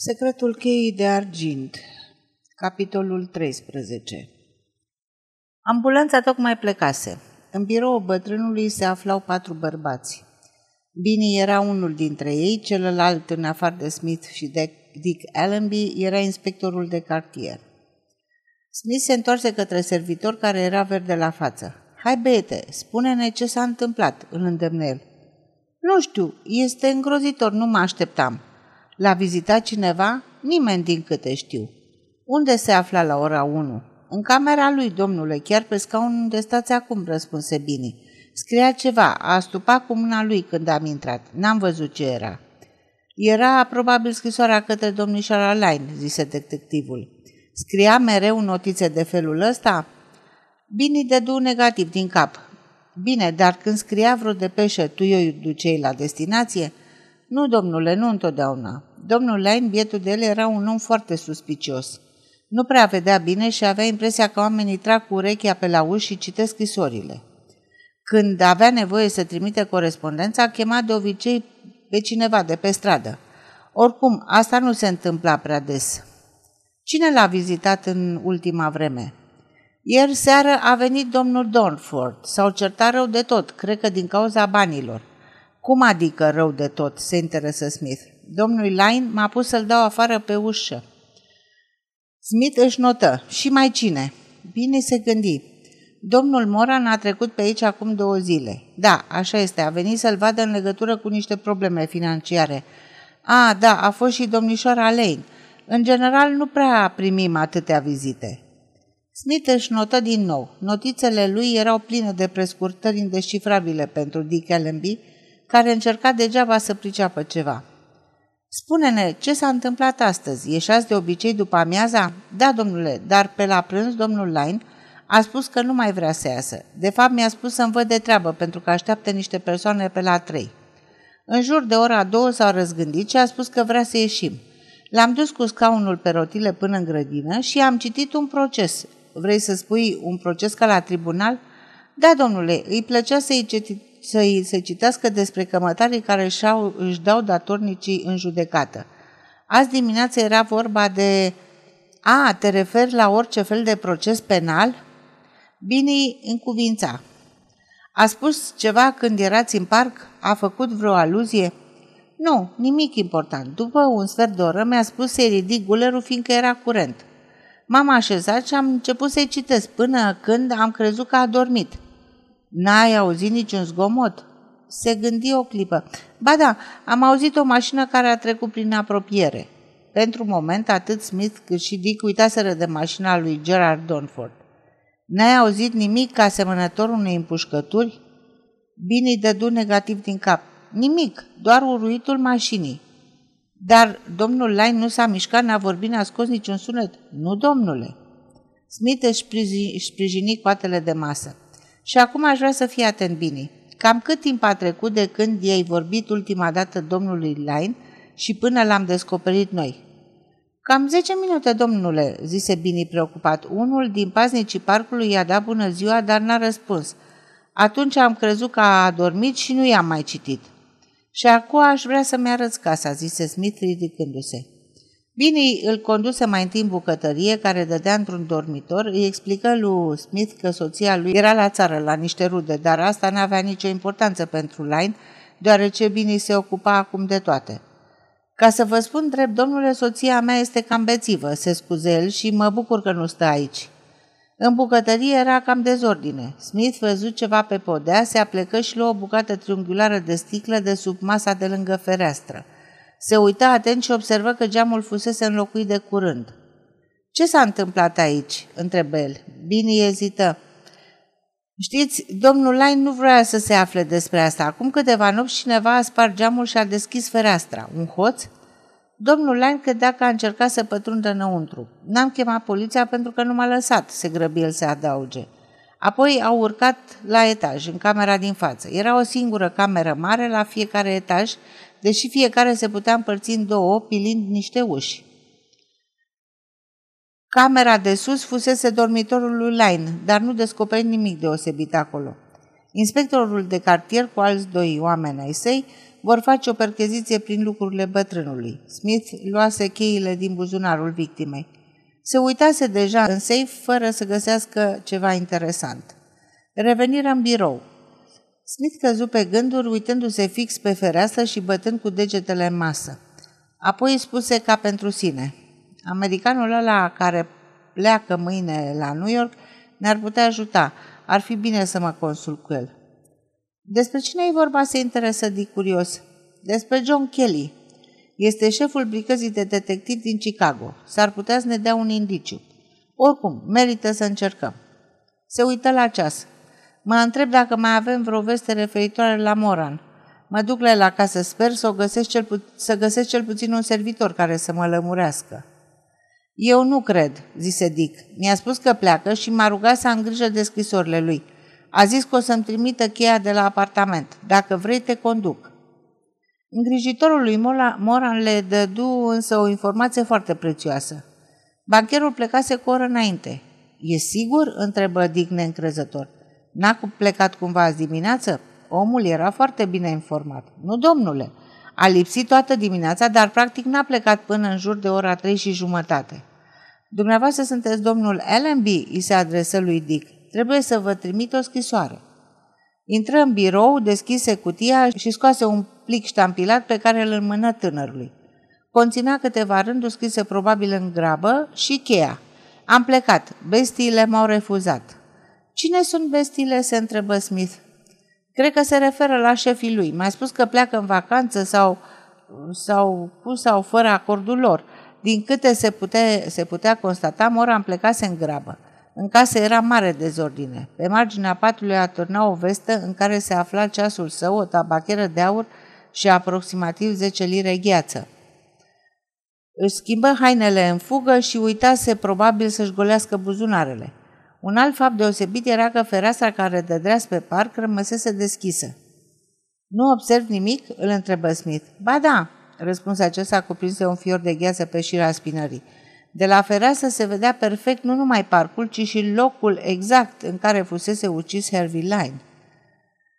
Secretul cheii de argint Capitolul 13 Ambulanța tocmai plecase. În biroul bătrânului se aflau patru bărbați. Bini era unul dintre ei, celălalt, în afară de Smith și de Dick Allenby, era inspectorul de cartier. Smith se întoarse către servitor care era verde la față. Hai, băiete, spune-ne ce s-a întâmplat, îl îndemne el. Nu știu, este îngrozitor, nu mă așteptam. L-a vizitat cineva? Nimeni din câte știu. Unde se afla la ora 1? În camera lui, domnule, chiar pe scaun unde stați acum, răspunse Bini. Scria ceva, a astupat cu mâna lui când am intrat. N-am văzut ce era. Era probabil scrisoarea către domnișoara Line, zise detectivul. Scria mereu notițe de felul ăsta? Bini dădu negativ din cap. Bine, dar când scria vreo depeșă, tu i-o ducei la destinație? Nu, domnule, nu întotdeauna. Domnul Lain, bietul de el, era un om foarte suspicios. Nu prea vedea bine și avea impresia că oamenii trag cu urechea pe la uși și citesc scrisorile. Când avea nevoie să trimite corespondența, chema de obicei pe cineva de pe stradă. Oricum, asta nu se întâmpla prea des. Cine l-a vizitat în ultima vreme? Ieri seară a venit domnul Dornford. S-au certat rău de tot, cred că din cauza banilor. Cum adică rău de tot? se interesă Smith. Domnul Line m-a pus să-l dau afară pe ușă. Smith își notă. Și mai cine? Bine se gândi. Domnul Moran a trecut pe aici acum două zile. Da, așa este, a venit să-l vadă în legătură cu niște probleme financiare. A, da, a fost și domnișoara Lane. În general, nu prea primim atâtea vizite. Smith își notă din nou. Notițele lui erau pline de prescurtări indescifrabile pentru Dick Allenby, care încerca degeaba să priceapă ceva. Spune-ne, ce s-a întâmplat astăzi? Ieșați de obicei după amiaza? Da, domnule, dar pe la prânz domnul Line a spus că nu mai vrea să iasă. De fapt, mi-a spus să-mi văd de treabă, pentru că așteaptă niște persoane pe la trei. În jur de ora două s-au răzgândit și a spus că vrea să ieșim. L-am dus cu scaunul pe rotile până în grădină și am citit un proces. Vrei să spui un proces ca la tribunal? Da, domnule, îi plăcea să-i să-i se citească despre cămătarii care își, au, își dau datornicii în judecată. Azi dimineață era vorba de... A, te referi la orice fel de proces penal? Bine în cuvința. A spus ceva când erați în parc? A făcut vreo aluzie? Nu, nimic important. După un sfert de oră mi-a spus să-i ridic gulerul fiindcă era curent. M-am așezat și am început să-i citesc până când am crezut că a dormit – N-ai auzit niciun zgomot? Se gândi o clipă. Ba da, am auzit o mașină care a trecut prin apropiere. Pentru moment, atât Smith cât și Dick uitaseră de mașina lui Gerard Donford. N-ai auzit nimic asemănător unei împușcături? Bine dădu negativ din cap. Nimic, doar uruitul mașinii. Dar domnul Line nu s-a mișcat, n-a vorbit, n-a scos niciun sunet. Nu, domnule. Smith își sprijini coatele de masă. Și acum aș vrea să fii atent bine. Cam cât timp a trecut de când i-ai vorbit ultima dată domnului Line și până l-am descoperit noi? Cam 10 minute, domnule, zise Bini preocupat. Unul din paznicii parcului i-a dat bună ziua, dar n-a răspuns. Atunci am crezut că a adormit și nu i-am mai citit. Și acum aș vrea să-mi arăți casa, zise Smith ridicându-se. Bini îl conduse mai întâi în bucătărie, care dădea într-un dormitor, îi explică lui Smith că soția lui era la țară, la niște rude, dar asta nu avea nicio importanță pentru Line, deoarece Bini se ocupa acum de toate. Ca să vă spun drept, domnule, soția mea este cam bețivă, se scuze el și mă bucur că nu stă aici. În bucătărie era cam dezordine. Smith văzut ceva pe podea, se aplecă și luă o bucată triunghiulară de sticlă de sub masa de lângă fereastră. Se uită atent și observă că geamul fusese înlocuit de curând. Ce s-a întâmplat aici?" întrebă el. Bine ezită. Știți, domnul Lain nu vrea să se afle despre asta. Acum câteva nopți cineva a spart geamul și a deschis fereastra. Un hoț? Domnul Lain credea că a încercat să pătrundă înăuntru. N-am chemat poliția pentru că nu m-a lăsat, se grăbi el să adauge. Apoi au urcat la etaj, în camera din față. Era o singură cameră mare la fiecare etaj deși fiecare se putea împărți în două, pilind niște uși. Camera de sus fusese dormitorul lui Line, dar nu descoperi nimic deosebit acolo. Inspectorul de cartier cu alți doi oameni ai săi vor face o percheziție prin lucrurile bătrânului. Smith luase cheile din buzunarul victimei. Se uitase deja în safe fără să găsească ceva interesant. Reveniră în birou. Smith căzu pe gânduri, uitându-se fix pe fereastră și bătând cu degetele în masă. Apoi îi spuse ca pentru sine. Americanul ăla care pleacă mâine la New York ne-ar putea ajuta. Ar fi bine să mă consult cu el. Despre cine e vorba se interesă de curios? Despre John Kelly. Este șeful brigăzii de detectiv din Chicago. S-ar putea să ne dea un indiciu. Oricum, merită să încercăm. Se uită la ceas. Mă întreb dacă mai avem vreo veste referitoare la Moran. Mă duc la el acasă, sper să, o găsesc cel pu- să găsesc cel puțin un servitor care să mă lămurească. Eu nu cred, zise Dick. Mi-a spus că pleacă și m-a rugat să am grijă de scrisorile lui. A zis că o să-mi trimită cheia de la apartament. Dacă vrei, te conduc. Îngrijitorul lui Moran le dădu însă o informație foarte prețioasă. Bancherul plecase cu o oră înainte. E sigur?" întrebă Dick neîncrezător. N-a plecat cumva azi dimineață? Omul era foarte bine informat. Nu, domnule. A lipsit toată dimineața, dar practic n-a plecat până în jur de ora trei și jumătate. Dumneavoastră sunteți domnul Allenby, îi se adresă lui Dick. Trebuie să vă trimit o scrisoare. Intră în birou, deschise cutia și scoase un plic ștampilat pe care îl înmână tânărului. Conținea câteva rânduri scrise probabil în grabă și cheia. Am plecat. Bestiile m-au refuzat. Cine sunt bestiile? se întrebă Smith. Cred că se referă la șefii lui. Mai spus că pleacă în vacanță sau, sau cu sau fără acordul lor. Din câte se putea, se putea constata, Moran plecase în grabă. În casă era mare dezordine. Pe marginea patului atârna o vestă în care se afla ceasul său, o tabacheră de aur și aproximativ 10 lire gheață. Își schimbă hainele în fugă și uitase probabil să-și golească buzunarele. Un alt fapt deosebit era că fereastra care dădea spre parc rămăsese deschisă. Nu observ nimic?" îl întrebă Smith. Ba da," răspunse acesta cuprinse un fior de gheață pe șira spinării. De la fereastră se vedea perfect nu numai parcul, ci și locul exact în care fusese ucis Harvey Line.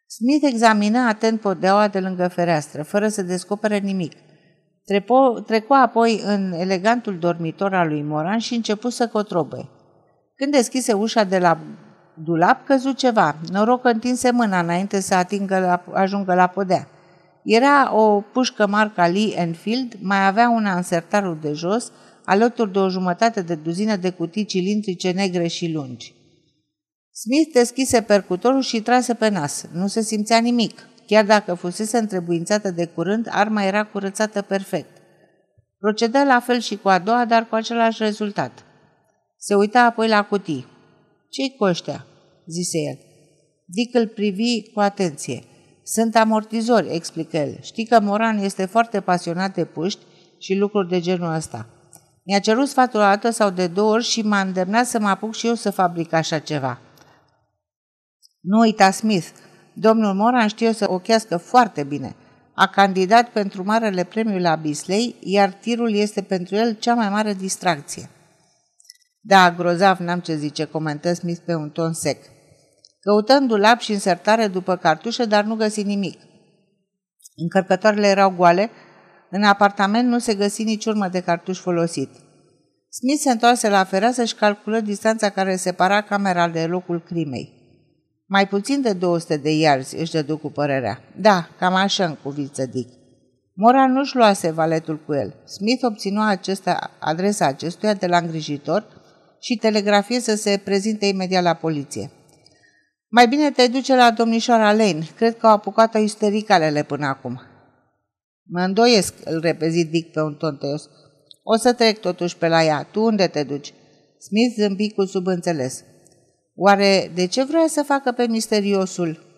Smith examina atent podeaua de lângă fereastră, fără să descopere nimic. Trepo, trecu apoi în elegantul dormitor al lui Moran și începu să cotrobe. Când deschise ușa de la dulap, căzu ceva. Noroc că întinse mâna înainte să atingă la, ajungă la podea. Era o pușcă marca Lee Enfield, mai avea una în sertarul de jos, alături de o jumătate de duzină de cutii cilindrice negre și lungi. Smith deschise percutorul și trase pe nas. Nu se simțea nimic. Chiar dacă fusese întrebuințată de curând, arma era curățată perfect. Procedă la fel și cu a doua, dar cu același rezultat. Se uita apoi la cutii. Ce-i cu ăștia?" zise el. Dick îl privi cu atenție. Sunt amortizori, explică el. Știi că Moran este foarte pasionat de puști și lucruri de genul ăsta. Mi-a cerut sfatul o dată sau de două ori și m-a îndemnat să mă apuc și eu să fabric așa ceva. Nu uita, Smith, domnul Moran știe să ochească foarte bine. A candidat pentru marele premiu la Bisley, iar tirul este pentru el cea mai mare distracție. Da, grozav, n-am ce zice, comentă Smith pe un ton sec. Căutăm dulap și însertare după cartușă, dar nu găsi nimic. Încărcătoarele erau goale, în apartament nu se găsi nici urmă de cartuș folosit. Smith se întoarse la fereastră și calculă distanța care separa camera de locul crimei. Mai puțin de 200 de iarzi, își dădu cu părerea. Da, cam așa în cuviță Dick. Mora nu-și luase valetul cu el. Smith obținua acesta, adresa acestuia de la îngrijitor și telegrafie să se prezinte imediat la poliție. Mai bine te duce la domnișoara Lane. Cred că au apucat-o istericalele până acum. Mă îndoiesc, îl repezi Dick pe un ton tăios. O să trec totuși pe la ea. Tu unde te duci? Smith zâmbi cu subînțeles. Oare de ce vrea să facă pe misteriosul?